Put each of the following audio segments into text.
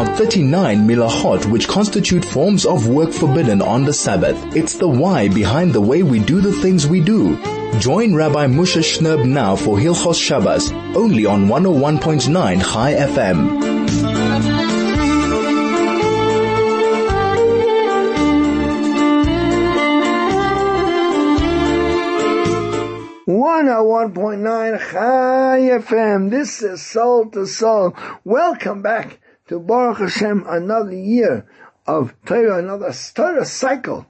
are 39 melachot which constitute forms of work forbidden on the Sabbath. It's the why behind the way we do the things we do. Join Rabbi Moshe Shnerb now for Hilchos Shabbos, only on 101.9 Chai FM. 101.9 Chai FM. This is Soul to Soul. Welcome back to Baruch Hashem, another year of Torah, another Torah cycle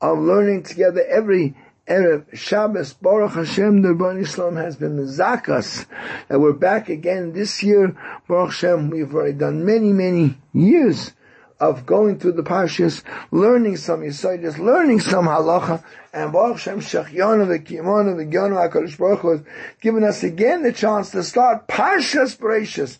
of learning together every Erev Shabbos. Baruch Hashem, the Rebbeinu Islam has been zakas, and we're back again this year. Baruch Hashem, we've already done many, many years of going through the parshas, learning some Yisaitis, learning some halacha, and Baruch Shem Shechyonu v'Kimonu v'Gyonu HaKadosh Baruch Hu has given us again the chance to start Parshas Bereshis,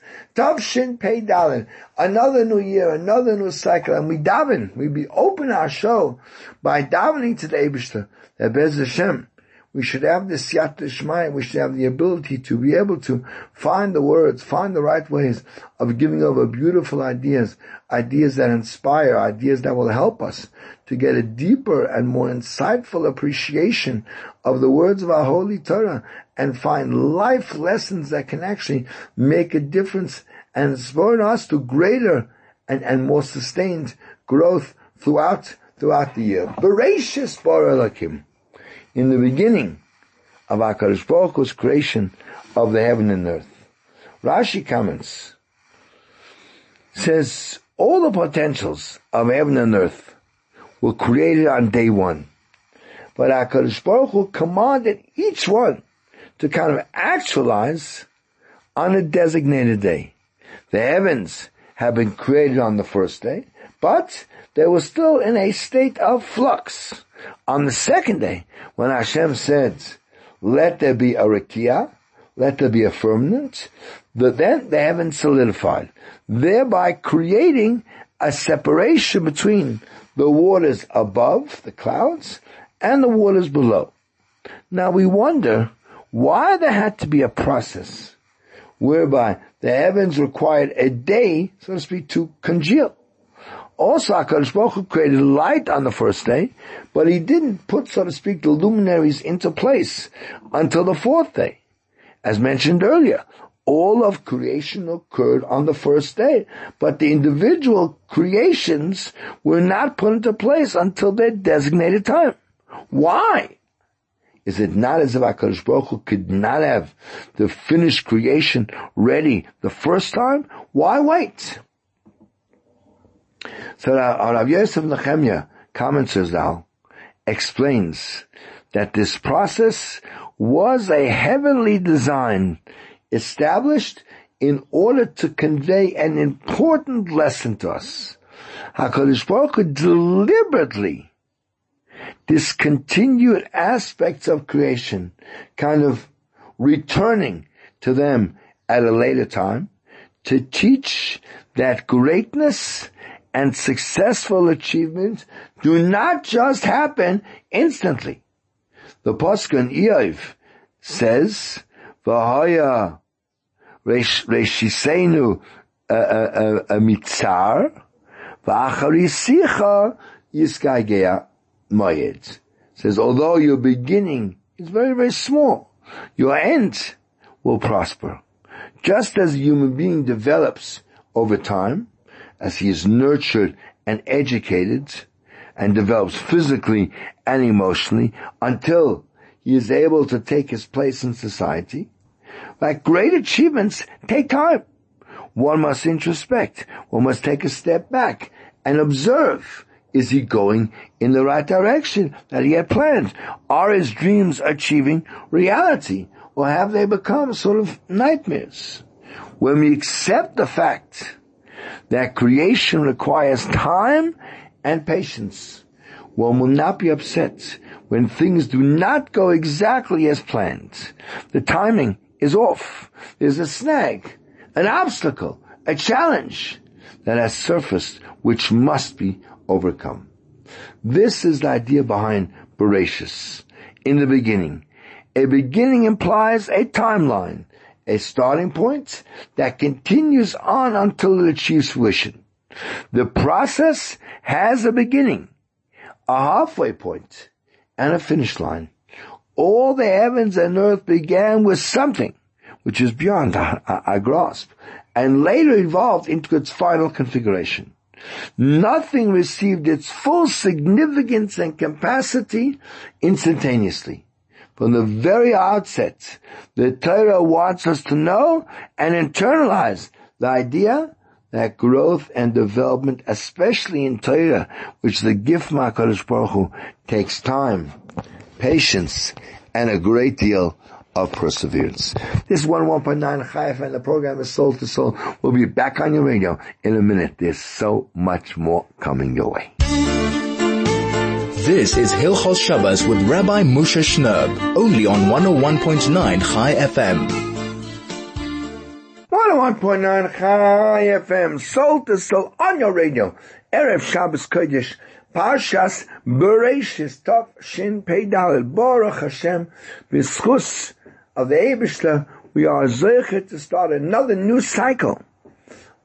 Shin Pei Dalet, another new year, another new cycle, and we daven, we be open our show by davening to the Eibishter, that Bez Hashem, we should have the siyat. We should have the ability to be able to find the words, find the right ways of giving over beautiful ideas, ideas that inspire, ideas that will help us to get a deeper and more insightful appreciation of the words of our holy Torah and find life lessons that can actually make a difference and spur us to greater and, and more sustained growth throughout throughout the year. Bereshis bar Elohim in the beginning of HaKadosh Baruch Hu's creation of the heaven and earth. Rashi comments, says, all the potentials of heaven and earth were created on day one. But HaKadosh Baruch Hu commanded each one to kind of actualize on a designated day. The heavens have been created on the first day, but they were still in a state of flux. On the second day, when Hashem said, let there be a rakia, let there be a firmament, but then they haven't solidified, thereby creating a separation between the waters above the clouds and the waters below. Now we wonder why there had to be a process whereby the heavens required a day, so to speak, to congeal. Also, HaKadosh Baruch Hu created light on the first day, but he didn't put, so to speak, the luminaries into place until the fourth day. As mentioned earlier, all of creation occurred on the first day, but the individual creations were not put into place until their designated time. Why? Is it not as if HaKadosh Baruch Hu could not have the finished creation ready the first time? Why wait? So Rav Yosef Nechemya, commentaries now, explains that this process was a heavenly design established in order to convey an important lesson to us. HaKadosh Baruch Hu deliberately discontinued aspects of creation, kind of returning to them at a later time to teach that greatness and successful achievements do not just happen instantly. The Paskan Eiv says, "V'haya reshisenu a mitzar, v'acharisicha yiskagea moyed." Says, although your beginning is very, very small, your end will prosper. Just as a human being develops over time, as he is nurtured and educated and develops physically and emotionally until he is able to take his place in society. Like great achievements take time. One must introspect. One must take a step back and observe. Is he going in the right direction that he had planned? Are his dreams achieving reality? Or have they become sort of nightmares? When we accept the fact that creation requires time and patience. One will not be upset when things do not go exactly as planned. The timing is off. There's a snag, an obstacle, a challenge that has surfaced which must be overcome. This is the idea behind Bereshis. In the beginning. A beginning implies a timeline a starting point that continues on until it achieves fruition. The process has a beginning, a halfway point, and a finish line. All the heavens and earth began with something, which is beyond our, our grasp, and later evolved into its final configuration. Nothing received its full significance and capacity instantaneously. From the very outset, the Torah wants us to know and internalize the idea that growth and development, especially in Torah, which the gift Makadosh Baruch Hu, takes time, patience, and a great deal of perseverance. This is 101.9 Chai FM and the program is Soul to Soul. We'll be back on your radio in a minute. There's so much more coming your way. This is Hilchos Shabbos with Rabbi Moshe Shnerb, only on 101.9 Chai FM. 101.9 Chai FM, Soul to Soul on your radio. Erev Shabbos Kodesh, Parshas Bereshis Tov Shin Pei Dalet Baruch Hashem B'schus of the Eibishter, we are zeichet to start another new cycle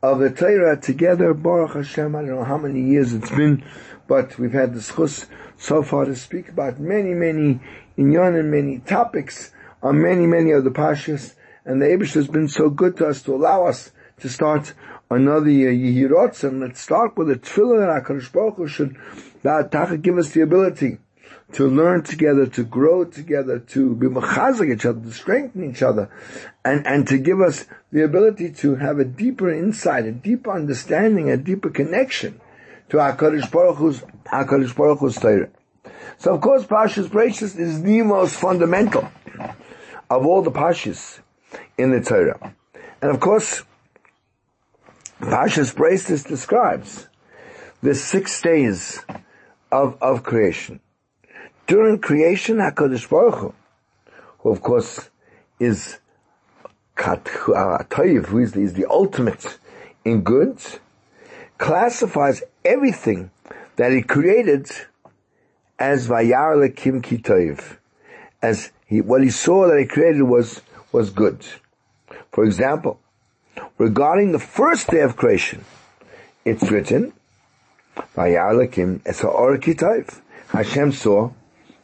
of the Torah together. Baruch Hashem, I don't know how many years it's been, but we've had the schus so far to speak about many, many inyan and many topics on many, many of the pashas. And the Abish has been so good to us to allow us to start another Yehirotz. And let's start with a tefillah that HaKadosh Baruch Hu should give us the ability to learn together, to grow together, to be machazik each other, to strengthen each other, and, and to give us the ability to have a deeper insight, a deeper understanding, a deeper connection to HaKadosh Baruch Hu's, HaKadosh Baruch Hu's Torah. So of course, Pashas Bereshis is the most fundamental of all the Pashas in the Torah. And of course, Pashas Bereshis describes the six days of, of creation. During creation, HaKadosh Baruch Hu, who of course is uh, Toiv, who is the, is the ultimate in good, classifies everything that he created as Vayar Lekim Kitoiv, as he, what he saw that he created was, was good. For example, regarding the first day of creation, it's written. Hashem saw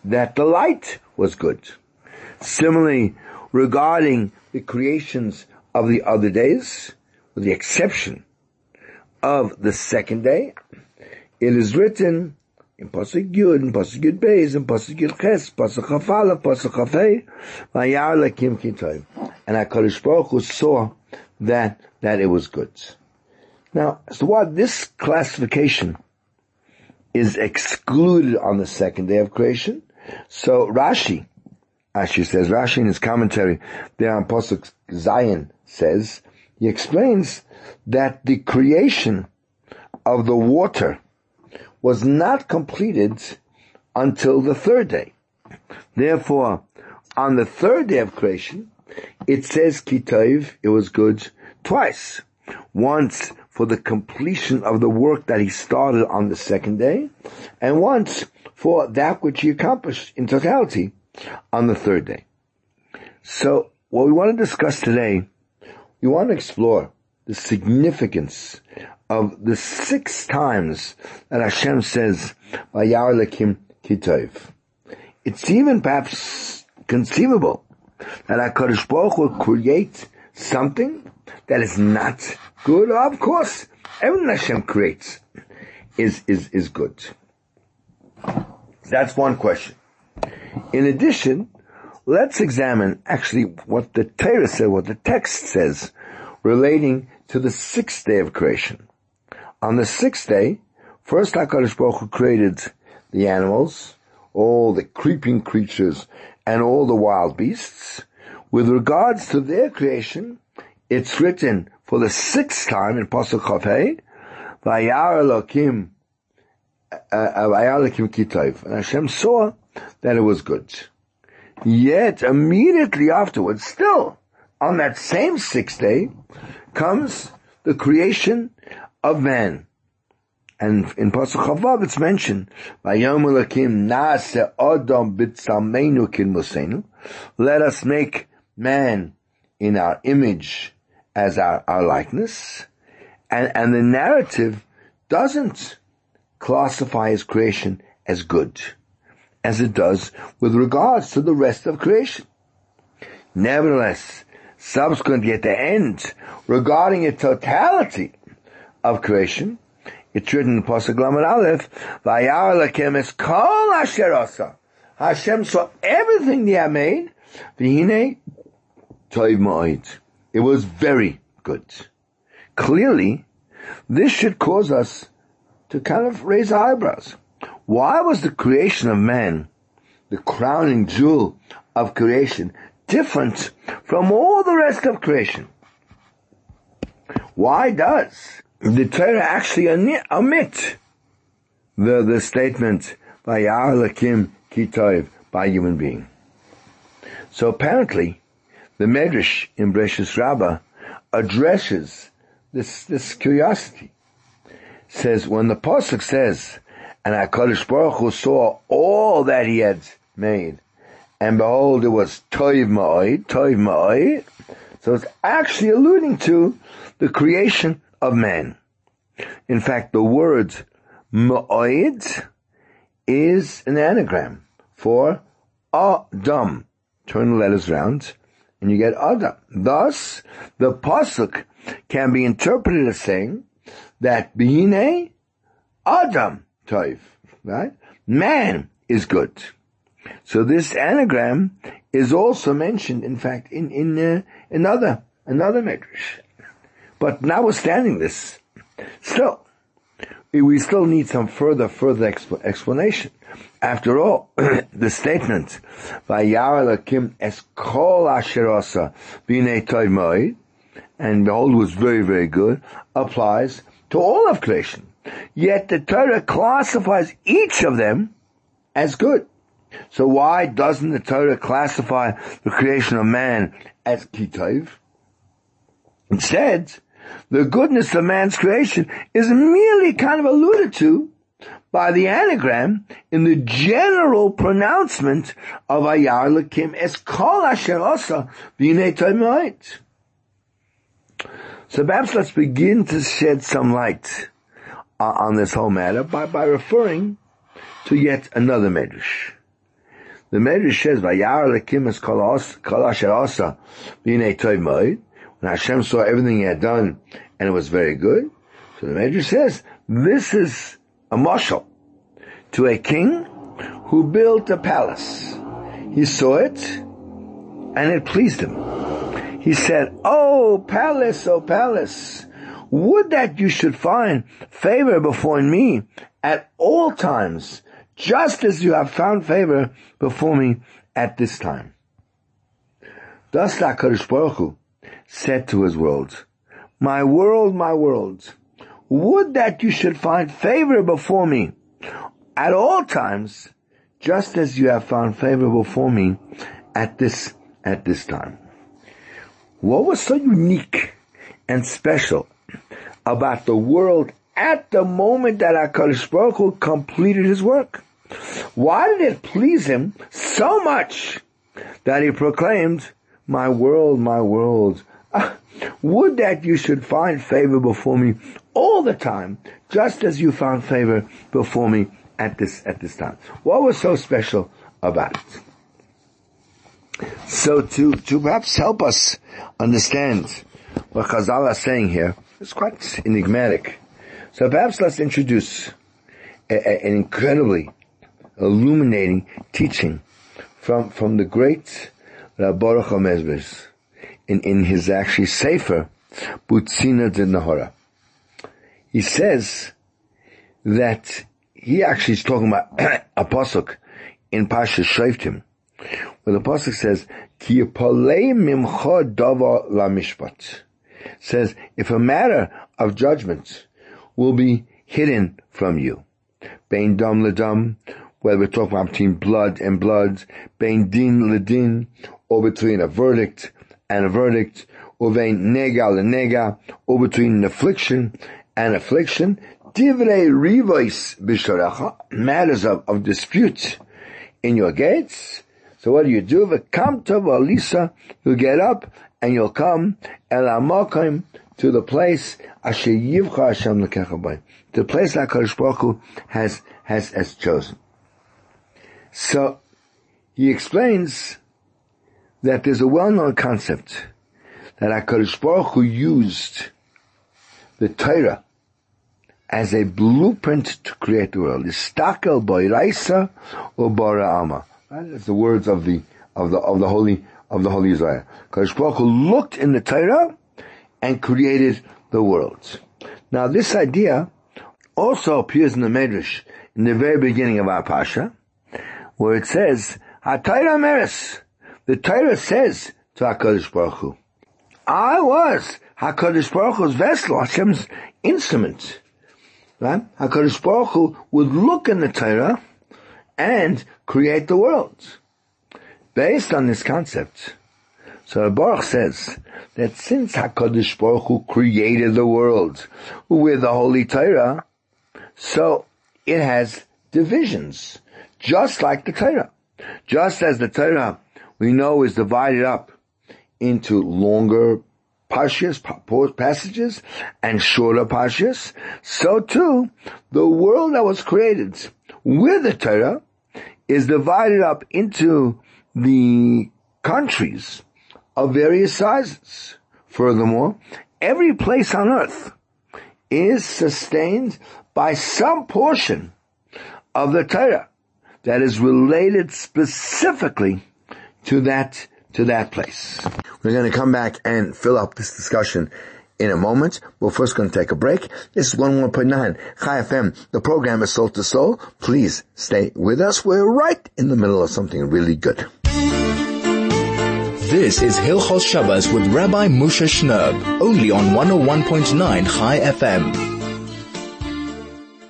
that the light was good. Similarly, regarding the creations of the other days, with the exception of the second day, it is written in Pasuk Yud, in Pasuk Yud Beis, in Pasuk Yud Ches, Pasuk Chafala, Pasuk Chafei, Vayar Lekim Kitayim. And HaKadosh Baruch Hu saw that, that it was good. Now, so what this classification is excluded on the second day of creation, so Rashi, actually says, Rashi in his commentary there on Pasuk Zion says, he explains that the creation of the water was not completed until the third day. Therefore, on the third day of creation, it says Kitov, it was good twice. Once for the completion of the work that he started on the second day, and once for that which he accomplished in totality on the third day. So what we want to discuss today, we want to explore the significance of the six times that Hashem says, Vayar Lekim Kitov. It's even perhaps conceivable that HaKadosh Baruch will create something that is not good. Of course, everything Hashem creates is, is, is good. That's one question. In addition, let's examine actually what the Torah says, what the text says, relating to the sixth day of creation. On the sixth day, first HaKadosh Baruch Hu created the animals, all the creeping creatures, and all the wild beasts. With regards to their creation, it's written for the sixth time in Pasuk Chafei, Vayar Elokim uh, uh, and Hashem saw that it was good. Yet immediately afterwards, still on that same sixth day, comes the creation of man. And in Pasuk Chavav it's mentioned, Vayom Elokim Naase Odom B'Tzameinu Kin Let us make man in our image as our, our likeness. And, and the narrative doesn't classify his creation as good, as it does with regards to the rest of creation. Nevertheless, subsequently at the end, regarding the totality of creation, it's written in the Pasuk Lamed Aleph, Vayar Lakim es kol asher Hashem saw everything they had made, v'hine toiv ma'id. It was very good. Clearly, this should cause us to kind of raise our eyebrows. Why was the creation of man, the crowning jewel of creation, different from all the rest of creation? Why does the Torah actually omit the, the statement by Yahalakim Kitov by human being? So apparently, the Medrash in Bereshis Rabbah addresses this, this curiosity. Says, when the Pasuk says, and HaKadosh Baruch Hu saw all that he had made, and behold, it was Toiv Ma'oi, Toiv Ma'oi, so it's actually alluding to the creation of man. In fact, the word Ma'oid is an anagram for Adam. Turn the letters round, and you get Adam. Thus, the Pasuk can be interpreted as saying that Bihine Adam Toiv, right? Man is good. So this anagram is also mentioned, in fact, in, in uh, another, another medrash. But notwithstanding this, still, we still need some further, further exp- explanation. After all, the statement, Vayar es kol asherosa b'nei and behold was very, very good, applies to all of creation. Yet the Torah classifies each of them as good. So why doesn't the Torah classify the creation of man as kitov? Instead, the goodness of man's creation is merely kind of alluded to by the anagram in the general pronouncement of Ayar Lakim es kol asher osa so perhaps let's begin to shed some light uh, on this whole matter by, by referring to yet another medrash. The medrash says, "Vayar lekim es kol asher asa b'nei toiv moed." When Hashem saw everything He had done, and it was very good. So the Major says, "This is a mashal to a king who built a palace. He saw it, and it pleased him." He said, Oh, palace, oh, palace, would that you should find favor before me at all times, just as you have found favor before me at this time. Thus HaKadosh Baruch Hu said to his world, My world, my world, would that you should find favor before me at all times, just as you have found favor before me at this, at this time. What was so unique and special about the world at the moment that HaKadosh Baruch Hu completed his work? Why did it please him so much that he proclaimed, my world, my world, would that you should find favor before me all the time, just as you found favor before me at this, at this time. What was so special about it? So to, to perhaps help us understand what Chazal is saying here, it's quite enigmatic. So perhaps let's introduce a, a, an incredibly illuminating teaching from, from the great Baruch HaMezbez in, in his actually Sefer, Butzina de Nahora. He says that he actually is talking about a pasuk in Pasha Shoftim, where the pasuk says, "Ki mimcha dava lamishpat," says, "If a matter of judgment will be hidden from you, bein dam ledam, whether we're talking about between blood and blood, bein din ledin, or between a verdict and a verdict, or vein nega lenega, or between an affliction and affliction, divrei rivois bisharecha, matters of, of dispute in your gates, so what do you do? To Valisa, you get up and you'll come el amokim to the place asher yivcha Hashem lekecha the place that Hakadosh Baruch Hu has has has chosen. So he explains that there's a well-known concept that Hakadosh Baruch Hu used the Torah as a blueprint to create the world. Istakel boiraisa or bara'ama. That's the words of the of the of the holy of the holy Israel. Hakadosh Baruch Hu looked in the Torah and created the world. Now this idea also appears in the Medrash in the very beginning of our Pasha, where it says, HaTorah Meres. The Torah says to HaKadosh Baruch Hu, I was HaKadosh Baruch Hu's vessel, Hashem's instrument. Right? HaKadosh Baruch Hu would look in the Torah and create the world. Based on this concept, so Baruch says that since HaKadosh Baruch Hu created the world with the Holy Torah, so it has divisions, just like the Torah. Just as the Torah we know is divided up into longer pashas, passages, and shorter pashas, so too, the world that was created with the Torah is divided up into the countries of various sizes. Furthermore, every place on earth is sustained by some portion of the Torah that is related specifically to that, to that place. We're going to come back and fill up this discussion in a moment. We're first going to take a break. This is 11.9 Chai FM. The program is Soul to Soul. Please stay with us. We're right in the middle of something really good. This is Hilchos Shabbos with Rabbi Moshe Shnerb, only on 101.9 Chai FM.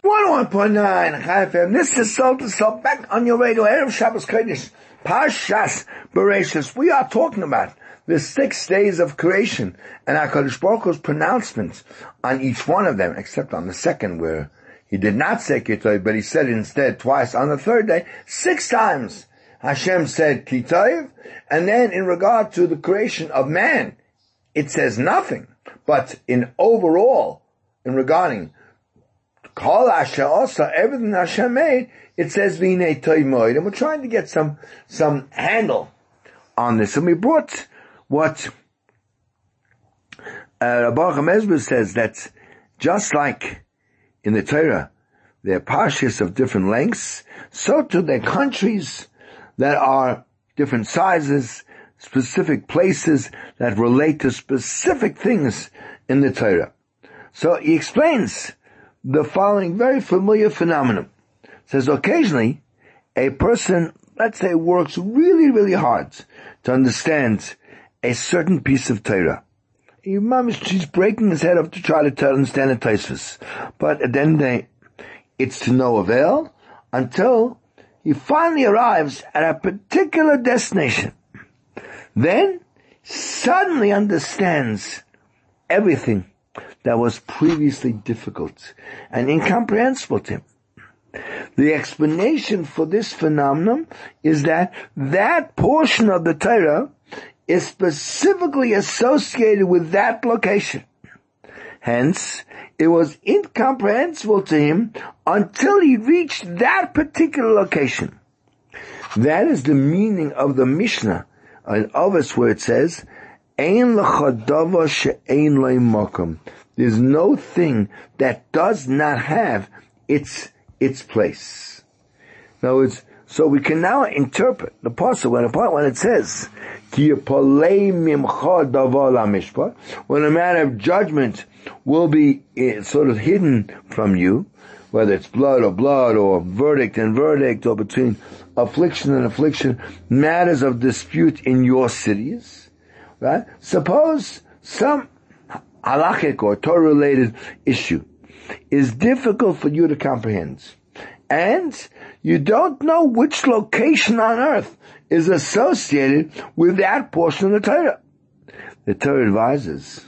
101.9 Chai FM. This is Soul to Soul back on your radio. Erev Shabbos Kodesh. Parshas Bereshis. We are talking about the six days of creation and HaKadosh Baruch Hu's pronouncements on each one of them, except on the second where he did not say Kitov, but he said it instead twice on the third day, six times. Hashem said Kitov, and then in regard to the creation of man, it says nothing. But in overall, in regarding Kol Asher also, everything Hashem made, it says Vine Toimoid. And we're trying to get some, some handle on this. And we brought what, uh, HaMezber says that just like in the Torah, there are parshas of different lengths, so too they're countries that are different sizes, specific places that relate to specific things in the Torah. So he explains the following very familiar phenomenon. says occasionally a person, let's say, works really, really hard to understand a certain piece of Torah. She's breaking his head up to try to understand the Tosfos. But at the end of the day, it's to no avail until he finally arrives at a particular destination. Then suddenly understands everything that was previously difficult and incomprehensible to him. The explanation for this phenomenon is that that portion of the Torah is specifically associated with that location. Hence, it was incomprehensible to him until he reached that particular location. That is the meaning of the Mishnah in Ovis where it says, There's no thing that does not have its, its place. In other words, so we can now interpret the passage when, when it says, when a matter of judgment will be eh, sort of hidden from you, whether it's blood or blood or verdict and verdict or between affliction and affliction, matters of dispute in your cities, right? Suppose some halachic or Torah related issue is difficult for you to comprehend. And you don't know which location on earth is associated with that portion of the Torah. The Torah advises.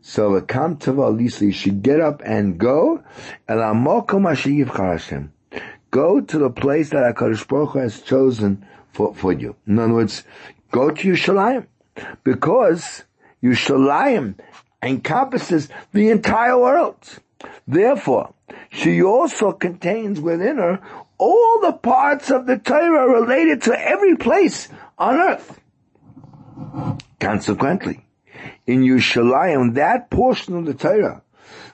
So come to Lisa, you should get up and go. Go to the place that HaKadosh Baruch has chosen for, for you. In other words, go to Yerushalayim. Because Yerushalayim encompasses the entire world. Therefore, she also contains within her all the parts of the Torah related to every place on earth. Consequently, in Yerushalayim, that portion of the Torah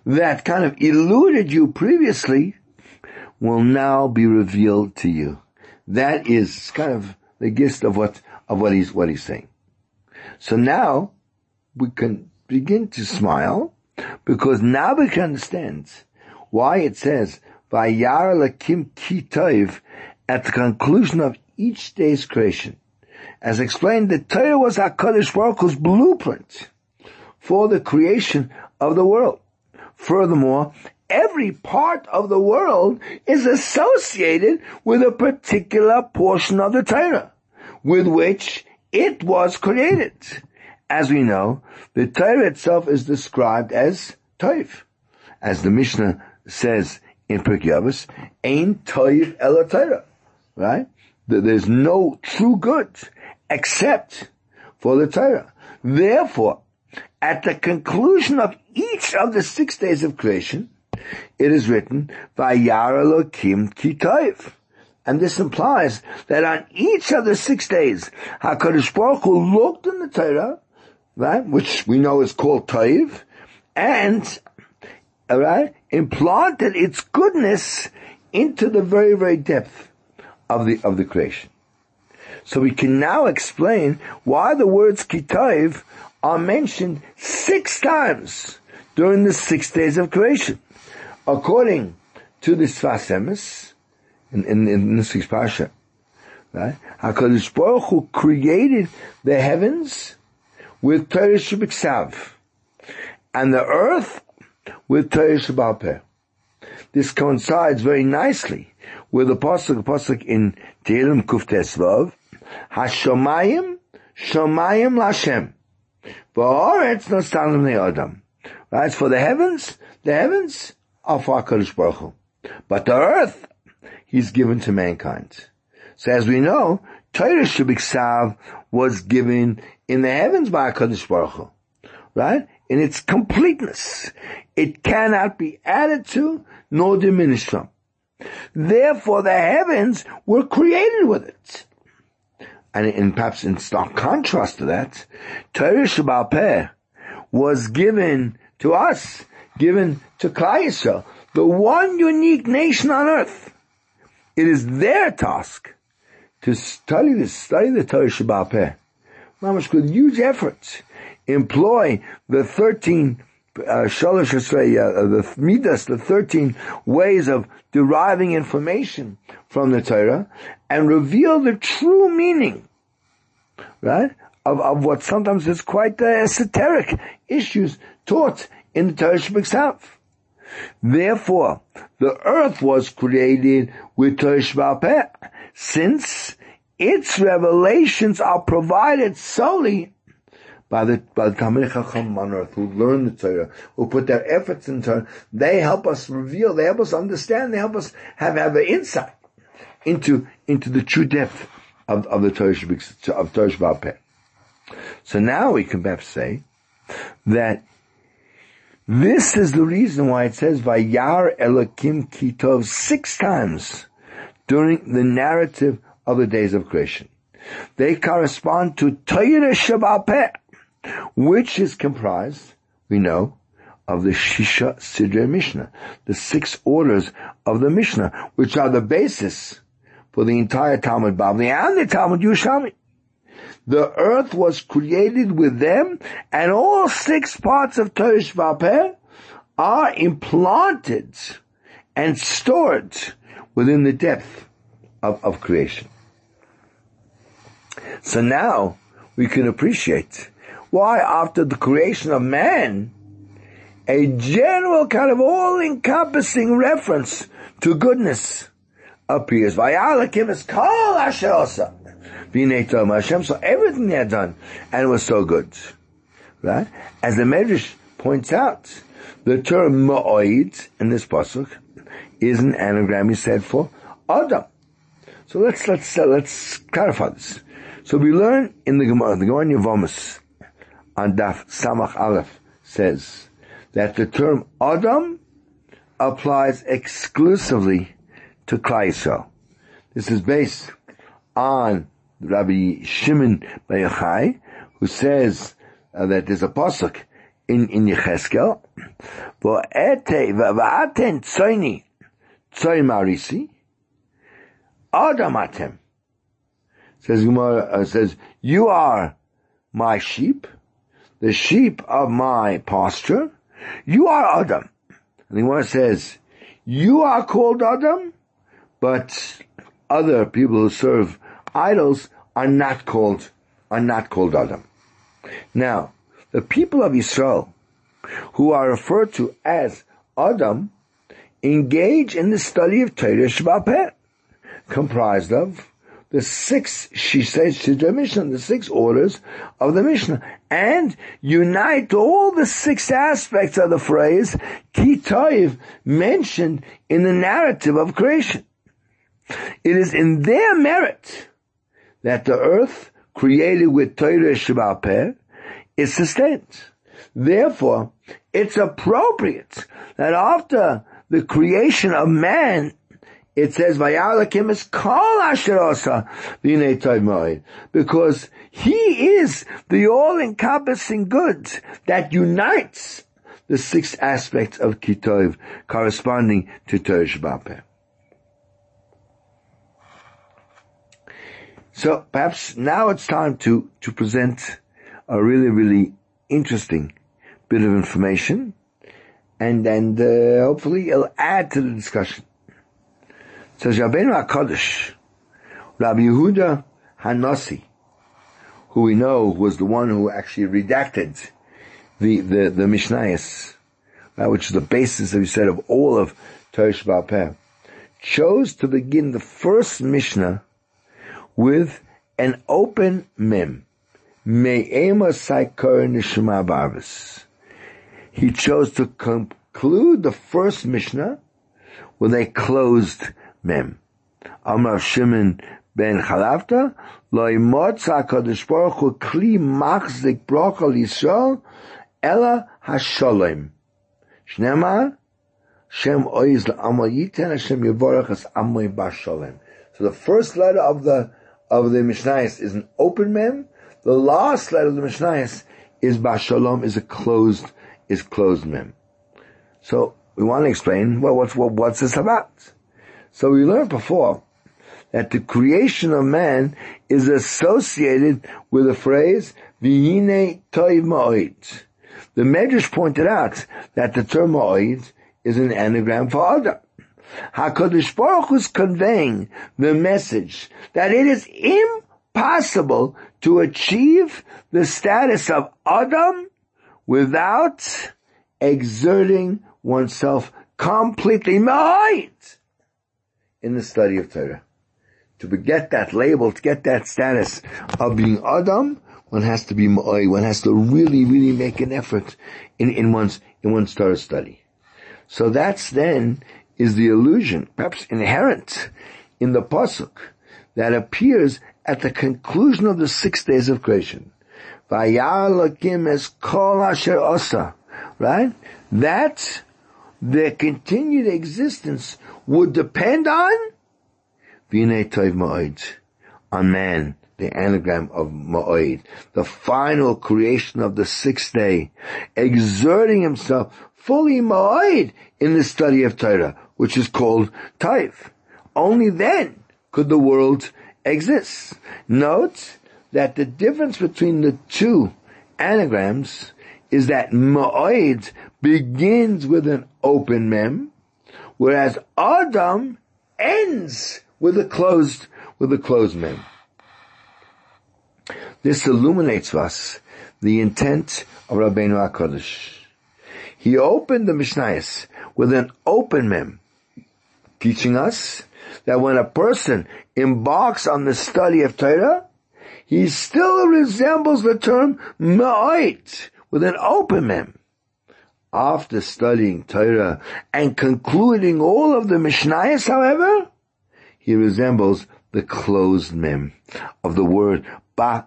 that kind of eluded you previously will now be revealed to you. That is kind of the gist of what, of what he's, what he's saying. So now we can begin to smile because now we can understand why it says, Vayar lakim kitayv at the conclusion of each day's creation. As explained, the Torah was HaKadosh Baruch Hu's blueprint for the creation of the world. Furthermore, every part of the world is associated with a particular portion of the Torah, with which it was created. As we know, the Torah itself is described as Toiv. As the Mishnah says in Pirkei Avos, Ein Toiv Ela Torah. Right? There's no true good except for the Torah. Therefore, at the conclusion of each of the six days of creation, it is written, Vayar Elokim Kitayv. And this implies that on each of the six days, HaKadosh Baruch Hu looked in the Torah, right, which we know is called Taiv, and, right, implanted its goodness into the very, very depth of the, of the creation. So we can now explain why the words Kitayv are mentioned six times during the six days of creation. According to the Sfas Emes, in, in, in this week's Parsha, right? HaKadosh Baruch Hu created the heavens with Torah Shabbat and the earth with Torah Shabbat This coincides very nicely with the pasuk, pasuk in Tehillim Kuftes Vav, Hashomayim, Shomayim Lashem. Ba'aretz nostalim le'adam. Right? For the heavens, the heavens are for HaKadosh Baruch Hu. But the earth, He's given to mankind. So as we know, Torah Shabbat was given in the heavens by HaKadosh Baruch Hu. Right? In its completeness. It cannot be added to nor diminished from. Therefore the heavens were created with it and perhaps in stark contrast to that, Torah Shabbat was given to us, given to Klal Yisrael, the one unique nation on earth. It is their task to study the study the Torah Sheba'al Peh. Mamash with huge efforts, employ the thirteen uh, Shalosh uh, the Midas, the 13 ways of deriving information from the Torah, and reveal the true meaning, right, of, of what sometimes is quite uh, esoteric issues taught in the Torah itself. Therefore, the earth was created with Torah since its revelations are provided solely by the by the Talmid Chacham on earth who learn the Torah, who put their efforts in Torah. They help us reveal, they help us understand, they help us have have an insight into into the true depth of, of the Torah of Torah So now we can perhaps say that this is the reason why it says Vayar Elokim Kitov six times during the narrative of the days of creation. They correspond to Torah Shabbat which is comprised, we know, of the Shisha Sidre Mishnah, the six orders of the Mishnah, which are the basis for the entire Talmud Bavli and the Talmud Yerushalmi. The earth was created with them, and all six parts of Torah Sheba'al Peh are implanted and stored within the depth of, of creation. So now we can appreciate why after the creation of man, a general kind of all-encompassing reference to goodness appears. Vayalakim is kol. Hashem saw everything they had done, and it was so good. Right? As the Medrash points out, the term ma'oid in this pasuk is an anagram he said for Adam. So let's let's uh, let's clarify this. So we learn in the Gemara, the Gemara Yevamos, on Daf Samach Aleph says that the term Adam applies exclusively to Klai This is based on Rabbi Shimon bar Yochai, who says uh, that there's a pasuk in in Yecheskel, "Va'ete va'aten tzoyni tzoy marisi Adam atem." Says Gemara uh, says, "You are my sheep, the sheep of my pasture. You are Adam." And the Gemara says, "You are called Adam, but other people who serve idols are not called are not called Adam." Now, the people of Israel, who are referred to as Adam, engage in the study of Torah Shabbat, comprised of the six, she says, the Mishnah, the six orders of the Mishnah, and unite all the six aspects of the phrase, Kitoiv, mentioned in the narrative of creation. It is in their merit that the earth, created with Torah Shabbat, is sustained. Therefore, it's appropriate that after the creation of man, it says, Vayalakim is kol asherosa because he is the all-encompassing good that unites the six aspects of Kitov corresponding to Torah Shabbat. So perhaps now it's time to, to present a really, really interesting bit of information, and then uh, hopefully it'll add to the discussion. So Rabbeinu HaKadosh, Rabbi Yehuda Hanasi, who we know was the one who actually redacted the, the, the Mishnayos, uh, which is the basis, as we said, of all of Torah Shabbat chose to begin the first Mishnah with an open mem. He chose to conclude the first Mishnah with a closed mem. Amar Shimon ben Chalafta, lo imotza HaKadosh Baruch Hu kli machzik brocha l'Yisrael, ela hasholem. Shnemar, Shem oiz la'amal yiten, Hashem yivorach as amoy basholem. So the first letter of the, of the Mishnayos is an open mem, the last letter of the Mishnayos is Bashalom, is a closed, is closed mem. So we want to explain, well, what's, what, what's this about? So we learned before that the creation of man is associated with the phrase, Vihine toiv. The Medrash pointed out that the term ma'oid is an anagram for Adam. HaKadosh Baruch is conveying the message that it is impossible to achieve the status of Adam without exerting oneself completely ma'id in the study of Torah. To get that label, to get that status of being Adam, one has to be ma'id, one has to really, really make an effort in, in one's, in one's Torah study. So that's then is the illusion, perhaps inherent in the pasuk that appears at the conclusion of the six days of creation. Right? That their continued existence would depend on on man, the anagram of Ma'od, the final creation of the sixth day, exerting himself fully Ma'od in the study of Torah, which is called Tov. Only then could the world exist. Note that the difference between the two anagrams is that Ma'oid begins with an open mem, whereas Adam ends with a closed, with a closed mem. This illuminates us the intent of Rabbeinu HaKadosh. He opened the Mishnayos with an open mem, teaching us that when a person embarks on the study of Torah, he still resembles the term ma'it with an open mem. After studying Torah and concluding all of the Mishnayos, however, he resembles the closed mem of the word ba.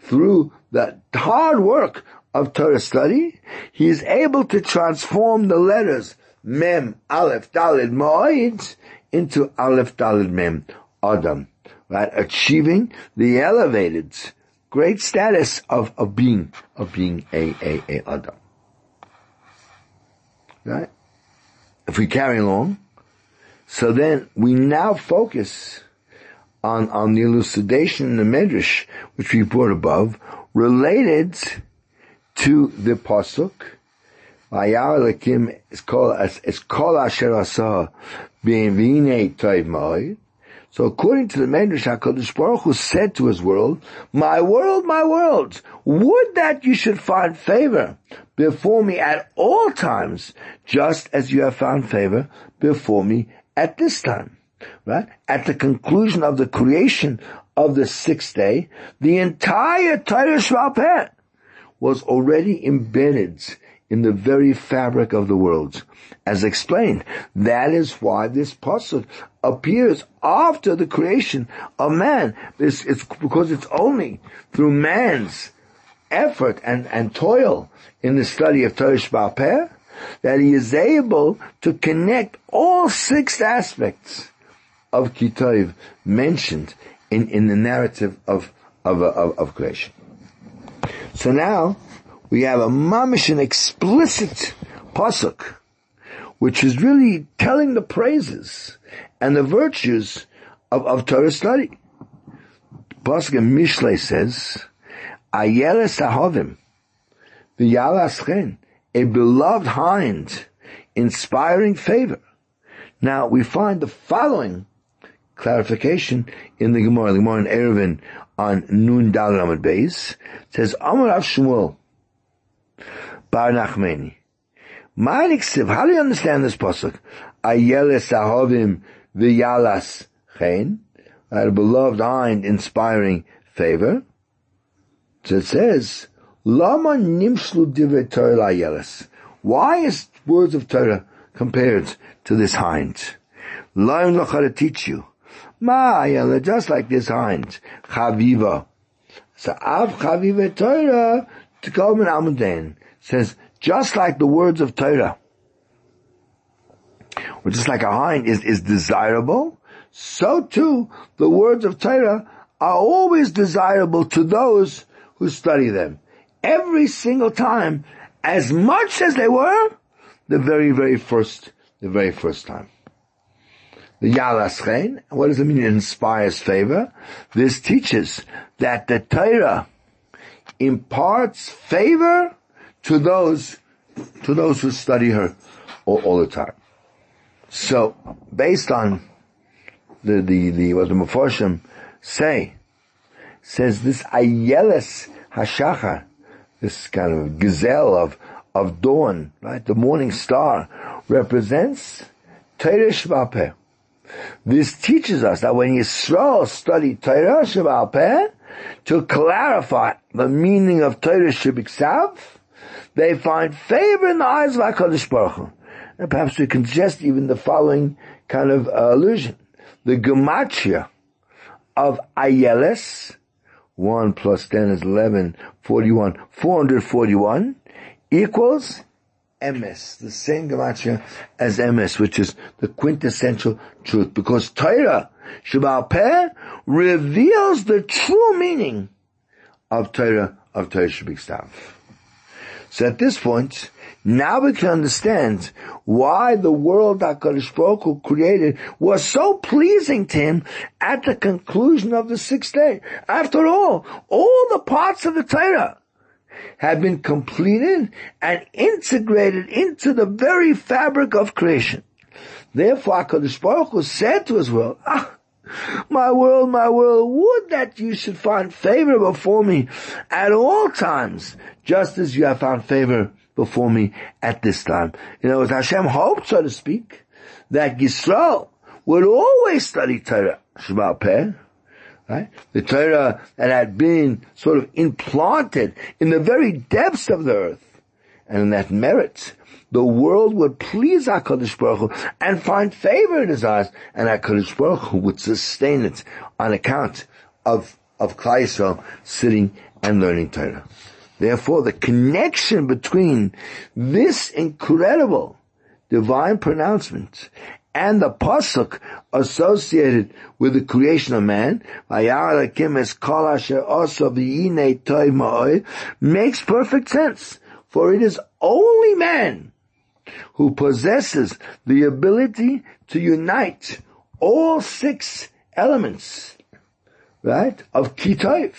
Through the hard work of Torah study, he is able to transform the letters mem, aleph, dalid, moed into aleph, dalid, mem, adam, right? Achieving the elevated great status of, of being, of being a, a, a adam. Right? If we carry along, so then we now focus on, on the elucidation in the Medrash, which we brought above, related to the Pasuk, So according to the Medrash, HaKadosh Baruch Hu said to his world, My world, my world, would that you should find favor before me at all times, just as you have found favor before me at this time. Right? At the conclusion of the creation of the sixth day, the entire Torah Sheba'al Peh was already embedded in the very fabric of the worlds. As explained, that is why this pasuk appears after the creation of man. This, it's because it's only through man's effort and, and toil in the study of Torah Sheba'al that he is able to connect all six aspects of Kitov mentioned in, in the narrative of, of, of, of creation. So now, we have a mamish, an explicit pasuk, which is really telling the praises and the virtues of, of Torah study. Pasuk in Mishle says, Ayeles Ahovim, V'yalas a beloved hind, inspiring favor. Now we find the following clarification in the Gemara, the Gemara in Eruvin on Nun Dal Amud Beis, says, Amar Shmuel, Bar Nachmeni. Ma'aniksiv, how do you understand this pasuk? Ayeles Ahovim V'yalas Chen, a beloved hind inspiring favor. So it says, Lama nimshlu divrei Torah layeles. Why is words of Torah compared to this hind? Learn how to teach you. Ma just like this hind. Chaviva. So av chaviva Torah come in Amudain says just like the words of Torah, or just like a hind is, is desirable, so too the words of Torah are always desirable to those who study them. Every single time, as much as they were the very, very first, the very first time. The Yalaschen, what does it mean? It inspires favor. This teaches that the Torah imparts favor to those, to those who study her all, all the time. So, based on the, the, the, what the Mephoshim say, says this Ayeles Hashachar, this kind of gazelle of, of dawn, right? The morning star represents Torah Sheba'al This teaches us that when Yisrael study Torah Sheba'al to clarify the meaning of Torah Shebiksav, they find favor in the eyes of HaKadosh Baruch Hu. And perhaps we can suggest even the following kind of uh, allusion. The gematria of Ayeles 1 plus 10 is 11, 41, 441 equals Emes, the same gematria as Emes, which is the quintessential truth, because Torah, Sheba'al Peh, reveals the true meaning of Torah, of Torah Shabbat So at this point, now we can understand why the world that HaKadosh Baruch Hu created was so pleasing to him at the conclusion of the sixth day. After all, all the parts of the Torah have been completed and integrated into the very fabric of creation. Therefore, HaKadosh Baruch Hu said to his world, ah, my world, my world, would that you should find favor before me at all times, just as you have found favor before me at this time. You know, as Hashem hoped, so to speak, that Yisrael would always study Torah, Sheba'al Peh, right? The Torah that had been sort of implanted in the very depths of the earth, and in that merits the world would please HaKadosh Baruch Hu and find favor in his eyes, and HaKadosh Baruch Hu would sustain it on account of, of Klal Yisrael sitting and learning Torah. Therefore, the connection between this incredible divine pronouncement and the pasuk associated with the creation of man, makes perfect sense. For it is only man who possesses the ability to unite all six elements, right, of Kitayv,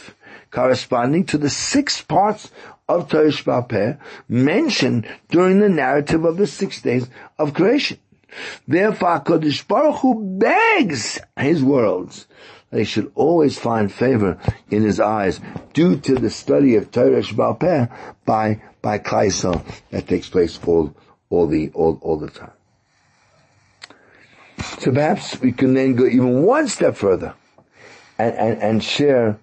corresponding to the six parts of Torah Peh mentioned during the narrative of the six days of creation. Therefore, Kodesh Baruch Hu begs his worlds they should always find favor in his eyes due to the study of Torah Peh by, by Kaisel that takes place all, all the, all, all the time. So perhaps we can then go even one step further and, and, and share,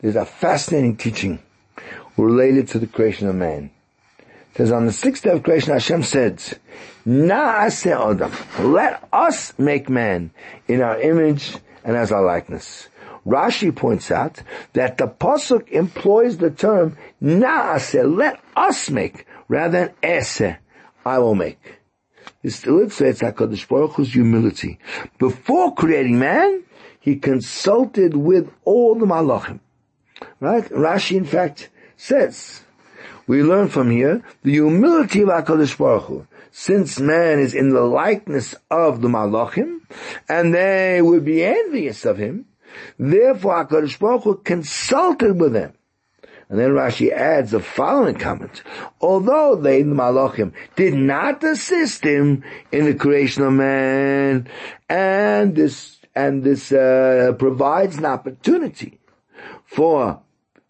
there's a fascinating teaching related to the creation of man. It says on the sixth day of creation, Hashem said, Na'aseh Adam, let us make man in our image and as our likeness. Rashi points out that the pasuk employs the term Na'aseh, let us make, rather than Eseh, I will make. This illustrates HaKadosh Baruch Hu's humility. Before creating man, he consulted with all the malachim. Right? Rashi, in fact, says, we learn from here the humility of HaKadosh Baruch Hu. Since man is in the likeness of the Malachim, and they would be envious of him, therefore HaKadosh Baruch Hu consulted with them. And then Rashi adds the following comment. Although they, the Malachim, did not assist him in the creation of man, and this, and this, uh, provides an opportunity for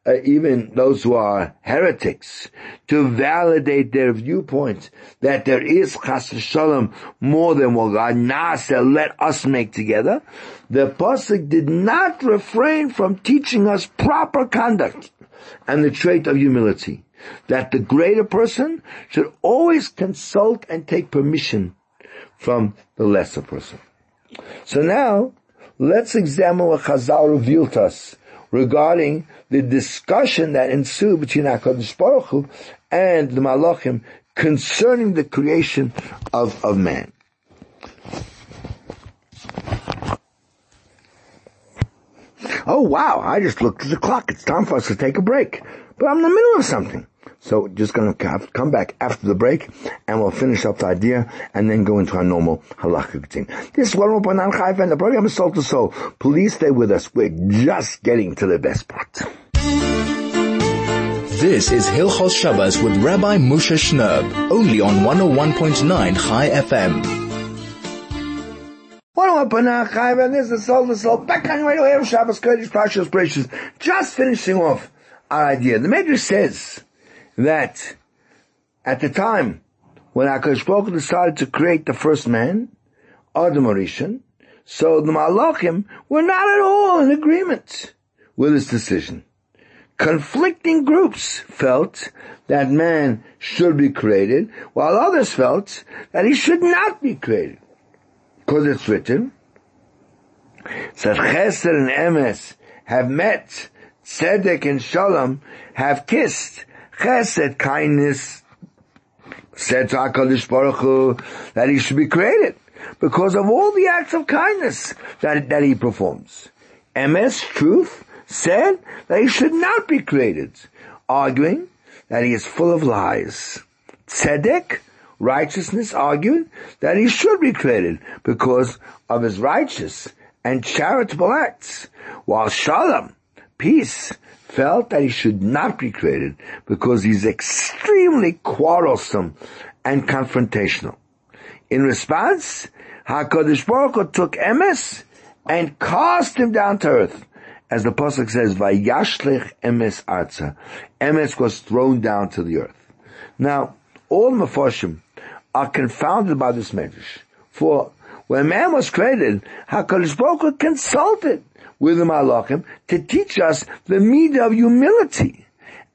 uh, even those who are heretics, to validate their viewpoint that there is chas shalom more than what God nasa let us make together. The pasuk did not refrain from teaching us proper conduct and the trait of humility. That the greater person should always consult and take permission from the lesser person. So now, let's examine what Chazal revealed to us regarding the discussion that ensued between HaKadosh Baruch Hu and the Malachim concerning the creation of, of man. Oh wow, I just looked at the clock. It's time for us to take a break. But I'm in the middle of something. So just gonna come back after the break and we'll finish up the idea and then go into our normal halakha routine. This is more on Chayv and the program is Soul to Soul. Please stay with us. We're just getting to the best part. This is Hilchos Shabbos with Rabbi Moshe Shnerb, only on 101.9 Chai FM. And this is Soul to Soul, back on radio here, Shabbos, Kodesh, Pashas, Bereshis, just finishing off our idea. The Major says, that at the time when HaKadosh Baruch decided to create the first man, Adam HaRishon, so the Malachim were not at all in agreement with his decision. Conflicting groups felt that man should be created, while others felt that he should not be created. Because it's written, that Chesed and Emes have met, Tzedek and Shalom have kissed, chesed, kindness, said to HaKadosh Baruch Hu that he should be created because of all the acts of kindness that, that he performs. Emes, truth, said that he should not be created, arguing that he is full of lies. Tzedek, righteousness, argued that he should be created because of his righteous and charitable acts, while Shalom, peace, felt that he should not be created because he's extremely quarrelsome and confrontational. In response, HaKadosh Baruch Hu took Emes and cast him down to earth. As the Pasuk says, Vayashlech Emes Arza. Emes was thrown down to the earth. Now, all Mefoshim are confounded by this medrash. For when man was created, HaKadosh Baruch Hu consulted with the Malachim to teach us the midah of humility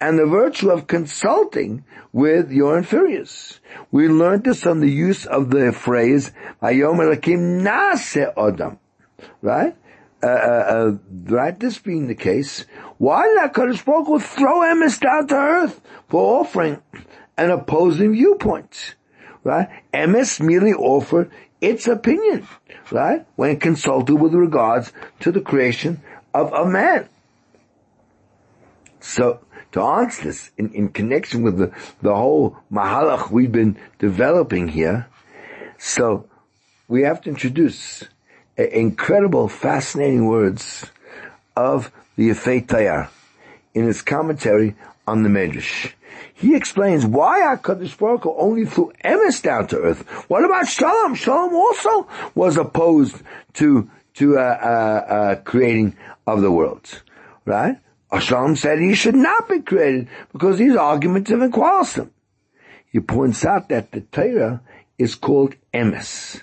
and the virtue of consulting with your inferiors. We learned this from the use of the phrase, Hayom Elakim Nase Adam. Right? Uh, uh, uh, right, this being the case, why did HaKadosh Baruch Hu throw emes down to earth for offering an opposing viewpoint? Right? Emes merely offered its opinion, right? When consulted with regards to the creation of a man. So, to answer this in, in connection with the, the whole mahalach we've been developing here, so we have to introduce incredible, fascinating words of the Yefei To'ar in his commentary on the Medrash. He explains why HaKadosh Baruch Hu only threw emes down to earth. What about Shalom? Shalom also was opposed to, to, uh, uh, uh, creating of the world. Right? Shalom said he should not be created because he's argumentative and quarrelsome. He points out that the Torah is called emes.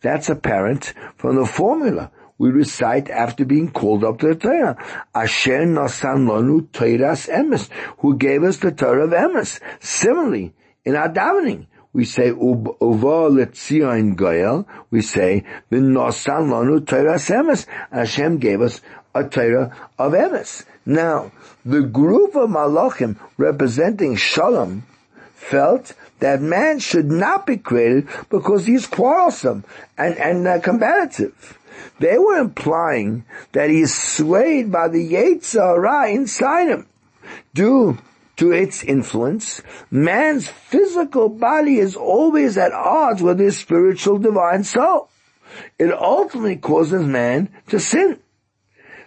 That's apparent from the formula we recite after being called up to the Torah. Asher nasan lanu Torahs emes, who gave us the Torah of emes. Similarly, in our davening, we say uva letzion goel. We say v'nosan lanu Torahs emes. Hashem gave us a Torah of emes. Now, the group of malachim representing Shalom felt that man should not be created because he's quarrelsome and, and uh, combative. They were implying that he is swayed by the Yetzer Hara inside him. Due to its influence, man's physical body is always at odds with his spiritual divine soul. It ultimately causes man to sin.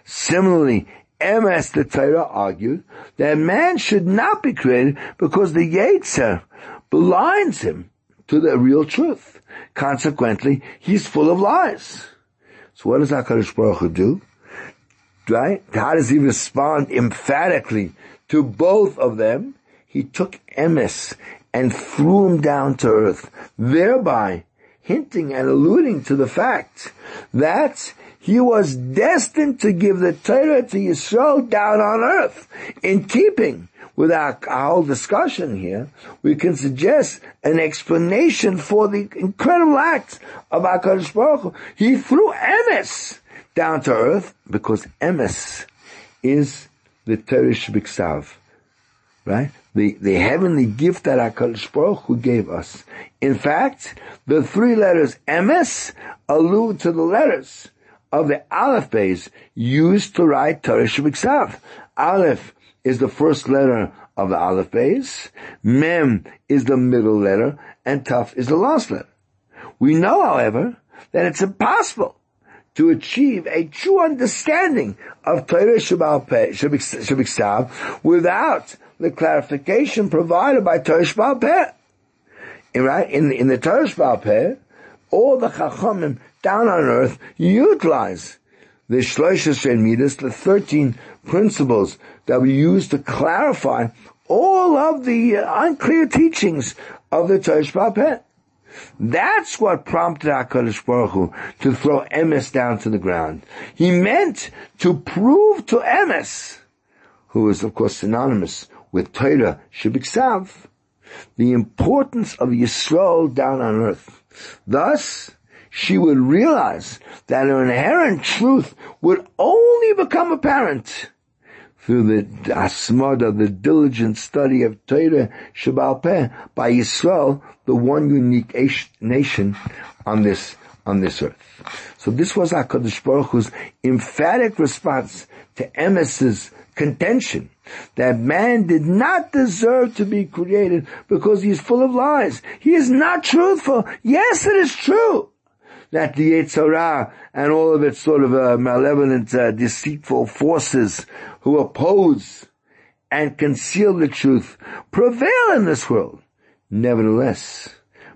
Similarly, Emes the Torah argued that man should not be created because the Yetzer blinds him to the real truth. Consequently, he's full of lies. So what does HaKadosh Baruch Hu do? Right? How does he respond emphatically to both of them? He took Emes and threw him down to earth, thereby hinting and alluding to the fact that he was destined to give the Torah to Yisrael down on earth in keeping with our, whole discussion here, we can suggest an explanation for the incredible act of HaKadosh Baruch. He threw Emes down to earth because Emes is the Torah Shebiksav, right? The, the heavenly gift that HaKadosh Baruch Hu gave us. In fact, the three letters Emes allude to the letters of the Aleph Beis used to write Torah Shebiksav. Aleph is the first letter of the Aleph Beis, Mem is the middle letter, and Taf is the last letter. We know, however, that it's impossible to achieve a true understanding of Torah Shabbat without the clarification provided by Torah Shabbat. Right? In, in the Torah Shabbat all the Chachamim down on earth utilize the Shloisha Midas, the 13 principles that we use to clarify all of the uh, unclear teachings of the Torah Shabbat. That's what prompted HaKadosh Baruch Hu to throw Emes down to the ground. He meant to prove to Emes, who is of course synonymous with Torah Shebiksav, the importance of Yisrael down on earth. Thus, she would realize that her inherent truth would only become apparent through the asmada, the diligent study of Torah Sheba'al Peh by Yisrael, the one unique nation on this on this earth. So this was Hakadosh Baruch Hu's emphatic response to Emes's contention that man did not deserve to be created because he is full of lies. He is not truthful. Yes, it is true that the Yetzer Hara and all of its sort of uh, malevolent, uh, deceitful forces who oppose and conceal the truth prevail in this world. Nevertheless,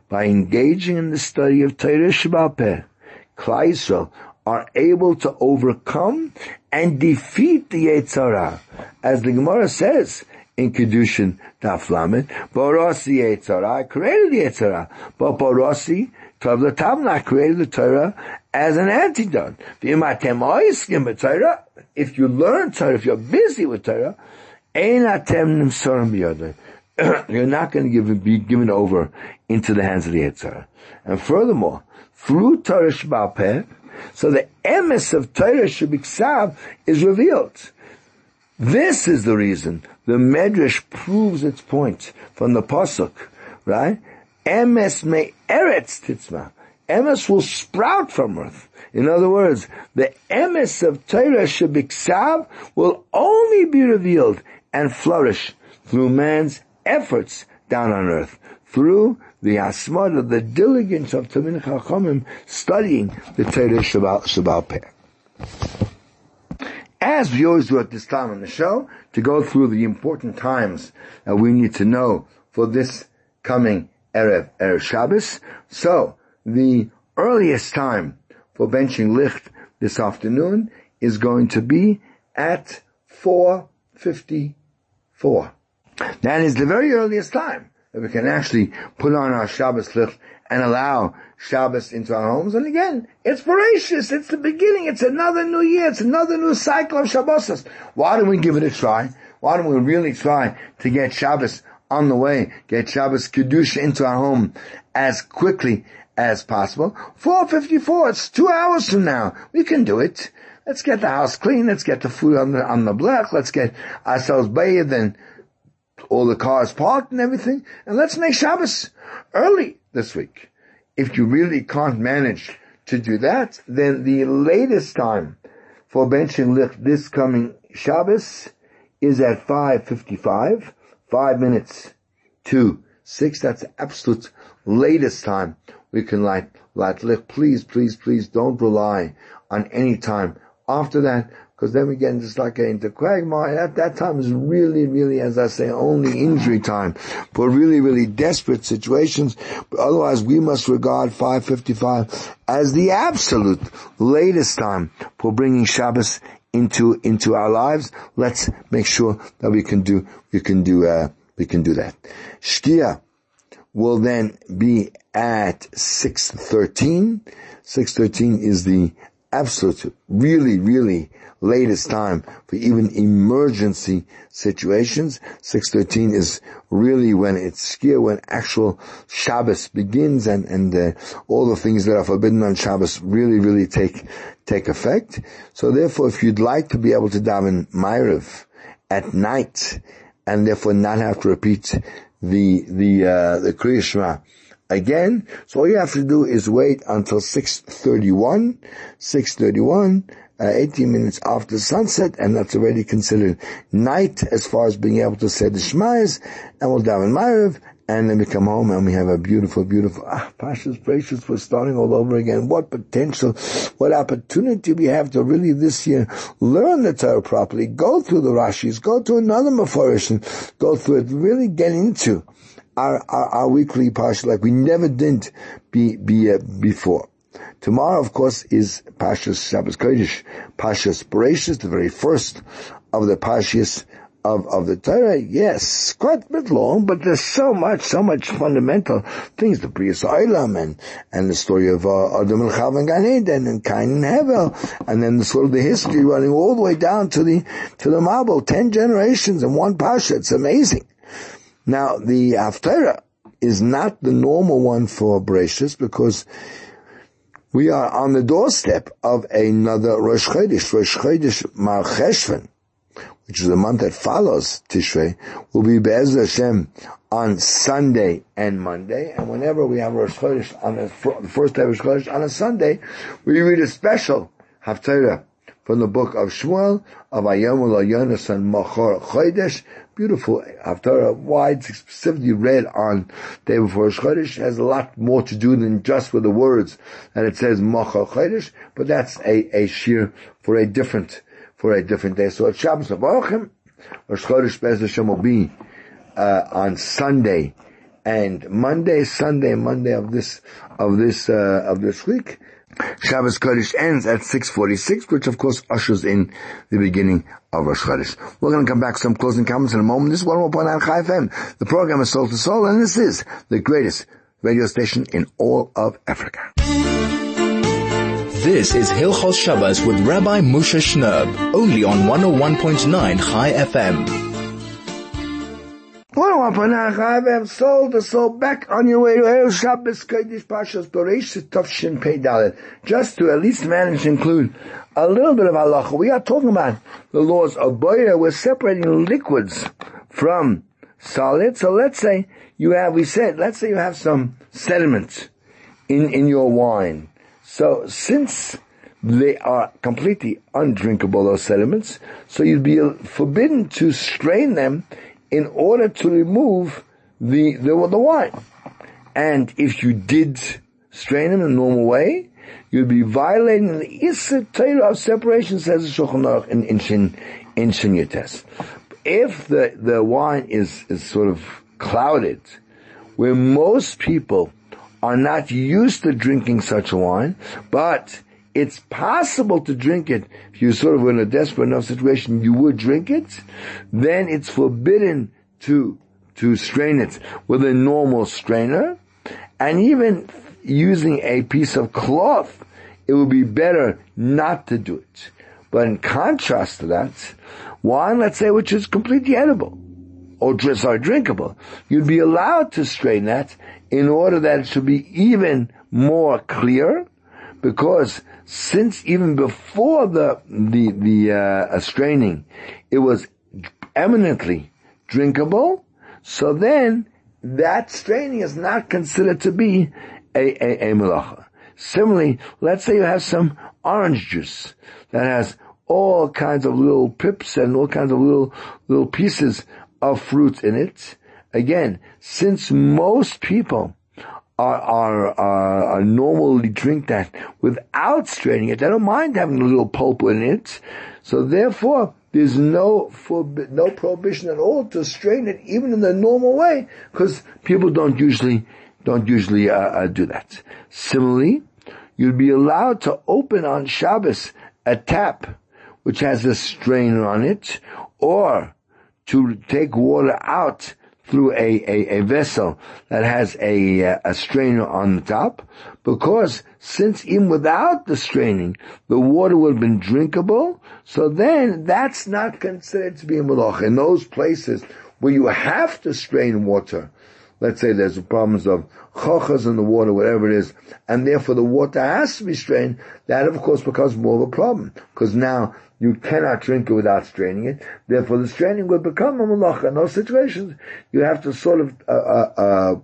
by engaging in the study of Torah Shabbat Klai are able to overcome and defeat the Yetzer Hara. As the Gemara says in Kedushin Taflamet, Borossi Yetzer Hara, created the Yetzer Hara, but Borossi Tov Tamna created the Torah as an antidote. If you learn Torah, if you're busy with Torah, You're not going to give, be given over into the hands of the Yetzer Hara. And furthermore, through Torah Sheba'al Peh, so the emes of Torah Shabbat is revealed. This is the reason the Medrash proves its point from the Pasuk, right? Emes me eretz titzma. Emes will sprout from earth. In other words, the emes of Torah Shabbat will only be revealed and flourish through man's efforts down on earth, through the asmod of the diligence of Tamil Chachamim studying the Torah Sheba'al Peh. As we always do at this time on the show, to go through the important times that we need to know for this coming Erev, Erev Shabbos. So, the earliest time for benching Licht this afternoon is going to be at 4.54. That is the very earliest time that we can actually put on our Shabbos Licht and allow Shabbos into our homes. And again, it's Bereshis. It's the beginning. It's another new year. It's another new cycle of Shabbos. Why don't we give it a try? Why don't we really try to get Shabbos on the way, get Shabbos Kedusha into our home as quickly as possible? 4.54, it's two hours from now. We can do it. Let's get the house clean. Let's get the food on the, on the block. Let's get ourselves bathed and all the cars parked and everything. And let's make Shabbos early this week. If you really can't manage to do that, then the latest time for benching Licht this coming Shabbos is at 5.55, five minutes to six. That's the absolute latest time we can light, light Licht. Please, please, please don't rely on any time after that because then we get start getting into quagmire. At that time is really, really, as I say, only injury time for really, really desperate situations. But otherwise, we must regard 555 as the absolute latest time for bringing Shabbos into into our lives. Let's make sure that we can do we can do uh, we can do that. Shkia will then be at 613. 613 is the absolute, really, really latest time for even emergency situations. 613 is really when it's Shkia, when actual Shabbos begins and, and uh, all the things that are forbidden on Shabbos really, really take, take effect. So therefore, if you'd like to be able to daven Ma'ariv at night and therefore not have to repeat the, the, uh, the Kriya again. So all you have to do is wait until 6.31, 6.31, uh, 18 minutes after sunset, and that's already considered night as far as being able to say the Shmais, and we'll daven Ma'ariv, and then we come home and we have a beautiful, beautiful, ah, Pasha's Bereshis, we're starting all over again. What potential, what opportunity we have to really this year learn the Torah properly, go through the Rashis, go to another Meforish, and go through it, really get into our, our, our weekly Pasha like we never did be, be, uh, before. Tomorrow, of course, is Pashas Shabbos Kodesh, Pashas Bereshis, the very first of the Pashas of, of the Torah. Yes, quite a bit long, but there's so much, so much fundamental things, the Bria Olam and, and the story of uh, Adam and Chav and Gan Eden and Cain and Hevel, and then the sort of the history running all the way down to the, to the Mabul, ten generations in one Pasha. It's amazing. Now, the Haftarah is not the normal one for Bereshis because we are on the doorstep of another Rosh Chodesh, Rosh Chodesh Mar Cheshvan, which is the month that follows Tishrei, will be Be'ez Hashem on Sunday and Monday. And whenever we have Rosh Chodesh on the, first day of Rosh Chodesh on a Sunday, we read a special Haftarah from the book of Shmuel of Ayomul Yonas and Machor Chodesh, beautiful Haftarah, wide, specifically read on day before Chodesh, has a lot more to do than just with the words that it says Machal Chodesh, but that's a, a shear for a different, for a different day. So at Shabbos Avarachim, Rosh Chodesh Bez Hashem will be, uh, on Sunday and Monday, Sunday, Monday of this, of this, uh, of this week. Shabbos Kodesh ends at 6.46, which of course ushers in the beginning of Rosh Chodesh. We're going to come back to some closing comments in a moment. This is 101.9 Chai FM. The program is Soul to Soul, and this is the greatest radio station in all of Africa. This is Hilchos Shabbos with Rabbi Moshe Shnerb, only on 101.9 Chai FM. Soul the soul back on your way to oh, Erev Shabbos Kodesh Pashas Bereshit Tav Shin Pei Dalet. Just to at least manage to include a little bit of halacha. We are talking about the laws of borer. We're separating liquids from solid. So let's say you have, we said, let's say you have some sediment in, in your wine. So since they are completely undrinkable, those sediments, so you'd be forbidden to strain them in order to remove the, the, the wine. And if you did strain in a normal way, you'd be violating the Issa Torah of separation, says the Shulchan Aruch in, in Shin, in Shin Yates. If the, the wine is, is sort of clouded, where most people are not used to drinking such wine, but it's possible to drink it. If you're sort of in a desperate enough situation, you would drink it. Then it's forbidden to, to strain it with a normal strainer. And even using a piece of cloth, it would be better not to do it. But in contrast to that, wine, let's say, which is completely edible, or sorry, drinkable, you'd be allowed to strain that in order that it should be even more clear, because since even before the the the uh, straining, it was eminently drinkable. So then that straining is not considered to be a a, a malacha. Similarly, let's say you have some orange juice that has all kinds of little pips and all kinds of little little pieces of fruit in it. Again, since most people are, are, are, normally drink that without straining it. They don't mind having a little pulp in it. So therefore, there's no forbi- no prohibition at all to strain it even in the normal way because people don't usually don't usually uh, uh, do that. Similarly, you'd be allowed to open on Shabbos a tap which has a strainer on it, or to take water out through a, a, a vessel that has a, uh, a strainer on the top, because since even without the straining, the water would have been drinkable, so then that's not considered to be a malach. In those places where you have to strain water, let's say there's problems of chochas in the water, whatever it is, and therefore the water has to be strained, that of course becomes more of a problem. Because now you cannot drink it without straining it. Therefore, the straining will become a malacha. In those situations, you have to sort of, uh, uh, uh,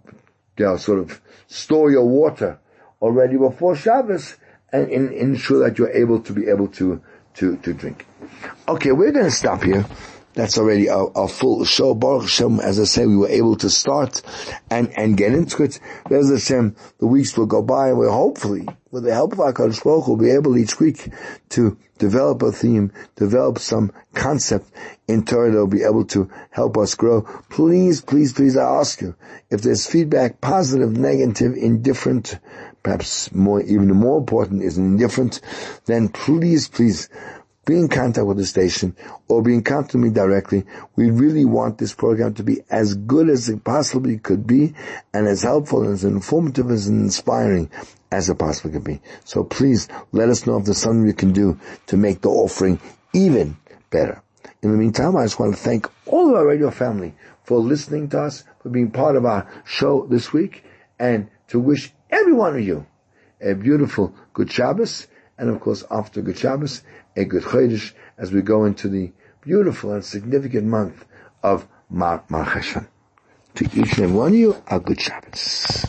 you know, sort of store your water already before Shabbos and, and ensure that you're able to be able to, to, to drink. Okay, we're going to stop here that's already a, full show. Baruch Hashem, as I say, we were able to start and, and get into it. As Hashem, the weeks will go by and we'll hopefully, with the help of our Baruch we'll be able each week to develop a theme, develop some concept in Torah that will be able to help us grow. Please, please, please, I ask you, if there's feedback, positive, negative, indifferent, perhaps more, even more important is indifferent, then please, please, be in contact with the station or be in contact with me directly. We really want this program to be as good as it possibly could be and as helpful and as informative as inspiring as it possibly could be. So please let us know if there's something we can do to make the offering even better. In the meantime, I just want to thank all of our radio family for listening to us, for being part of our show this week, and to wish every one of you a beautiful Good Shabbos, and of course after Good Shabbos, a good Chodesh as we go into the beautiful and significant month of Mar, Mar To each and one of you, a good Shabbos.